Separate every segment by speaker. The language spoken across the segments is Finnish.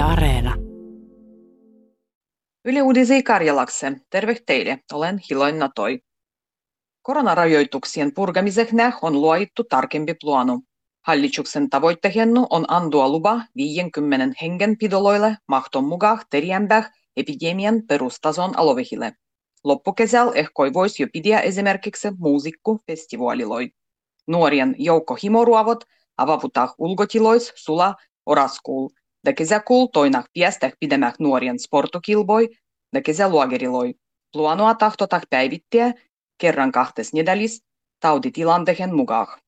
Speaker 1: Yle Areena.
Speaker 2: Yle Uudisi Karjalakse. Terve teille. Olen Hiloin Natoi. Koronarajoituksien purkamiseksi on luoittu tarkempi planu. Hallituksen tavoitteena on antua lupa 50 hengenpidoloille mahton mukaan teriämpää epidemian perustason alovehille. Loppukesällä ehkoi voisi jo pidä esimerkiksi muusikkufestivaaliloi. Nuorien joukko himoruovot avavutaan ulkotilois sula oraskuul, da kesäkuul toinah piästäh pidemmäh nuorien sportukilboi, da kesäluogeriloi. Luonua tahtotah päivittää kerran kahtes nedalis tauditilanteen mukaan.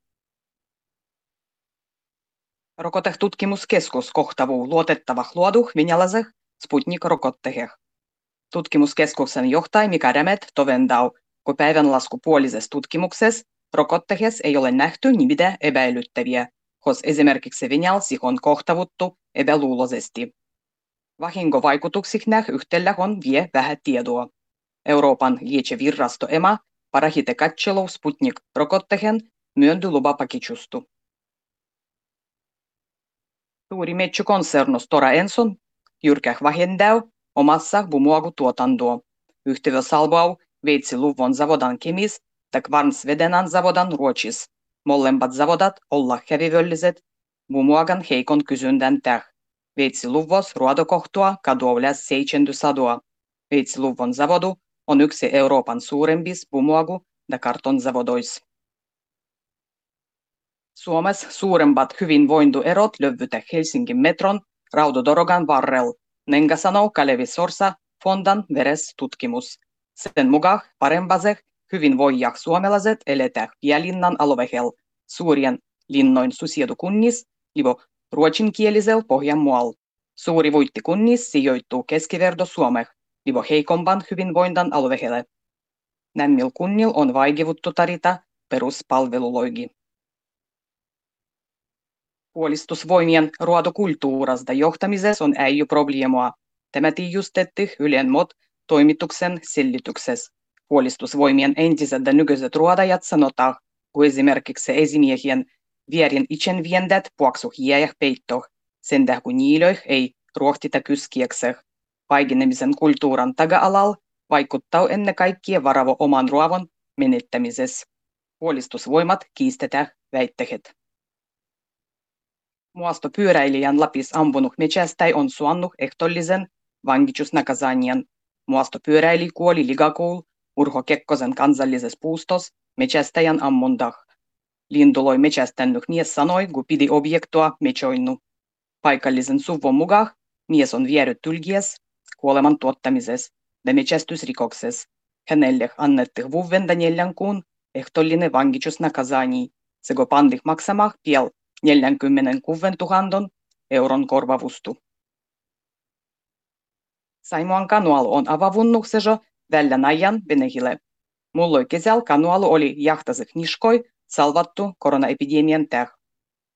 Speaker 2: Rokotetutkimuskeskus kohtavuu luotettavah luoduh venäläiseh Sputnik-rokotteheh. Tutkimuskeskuksen johtaja Mika Rämet tovendau, kun päivänlaskupuolisessa tutkimuksessa rokottehes ei ole nähty nimitä epäilyttäviä, hos esimerkiksi Venäjällä on kohtavuttu epäluuloisesti. Vahinkovaikutuksiksi näh yhtellä on vie vähän tietoa. Euroopan liitsevirrasto EMA parahite katselu Sputnik-rokottehen myönty lupapakichustu. Suuri metsäkonserno Stora Enson jyrkäh vähentää omassa bumuagutuotantoa. Yhtiö salvau veitsi luvon zavodan kemis tak Varnsvedenan zavodan ruotsis. Molemmat zavodat olla hävivölliset bumuagan heikon kysyndän täh. Veitsi luvos ruodokohtua sadua. Veitsi luvon zavodu on yksi Euroopan suurempis bumuagu- ja kartonzavodois. Suomessa suuremmat hyvinvointuerot löytyvät Helsingin metron Raudodorogan varrella. Nenga sanoo Kalevi Sorsa Fondan veres tutkimus. Sen mukaan parempaseh hyvinvoijak suomalaiset eletään Pielinnan alueella suurien linnoin susiedukunnis, livo ruotsinkielisellä Pohjanmualla. Suuri voittikunnis sijoittuu keskiverdo Suomeh, livo heikompan hyvinvointan alueelle. Nämmil kunnil on vaikevuttu tarita peruspalveluloigi. Puolistusvoimien ruodokulttuurasta johtamisessa on äijy probleemoa. Tämä tiijustettiin Ylen mot toimituksen selityksessä. Puolistusvoimien entiset nykyiset ruodajat sanotaan, kun esimerkiksi esimiehien vierin itsen viendet puoksu hiejäh peittoh, sen kun niilöih ei ruohtita kyskiekseh. Vaikenemisen kulttuuran taga-alal vaikuttaa ennen kaikkea varavo oman ruovon menettämisessä. Puolistusvoimat kiistetään väitteet. Muastopyöräilijän Lapis ampunut metsästäjä on suannut ehtollisen vangitsusnakazanian. Muastopyöräili kuoli ligakoul Urho Kekkosen kansallisessa puustos metsästäjän ammundah. Linduloi metsästänyt mies sanoi, kun pidi objektoa metsoinnu. Paikallisen suvun mukaan mies on vienyt tulkies kuoleman tuottamisessa ja metsästysrikoksessa. Hänelle annettiin vuoden neljän kuun ehtollinen vangitsusnakazani, sego pandih maksamah piel 46 000 euron korvavustu. Saimuan kanualu on avavunnuksessa väljän ajan Venehille. Mulloi kesällä kanualu oli jahtasek niskoi salvattu koronaepidemian täh.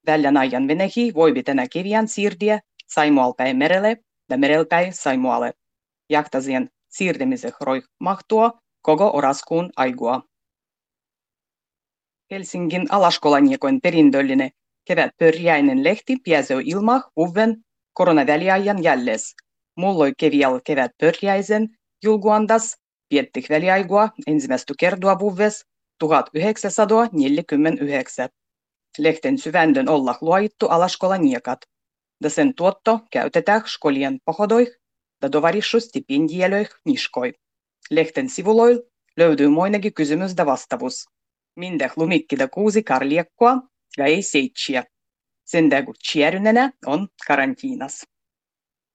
Speaker 2: Väljän ajan Venehi voi tänä kevään siirtiä Saimualpäin merelle ja merelpäin Saimualle. Jahtasien siirtämisek roi mahtua koko oraskuun aigua. Helsingin alaskolaniekoin perindöllinen kevätpörjäinen lehti pääsee ilma uven koronaväliajan jälles. Mulloi kevial kevätpörjäisen julguandas piettik väliaigua ensimmäistä kertaa vuves 1949. Lehten syvändön olla luoittu alaskolaniekat. Da sen tuotto käytetään skolien pohodoih ja tovarissustipendielöih niskoi. Lehten sivuloil löytyy moinakin kysymys ja vastavuus. Mindeh lumikki da kuusi karliekkoa ja ei seitsiä. Sen kun on karantiinas.